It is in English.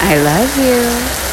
I love you.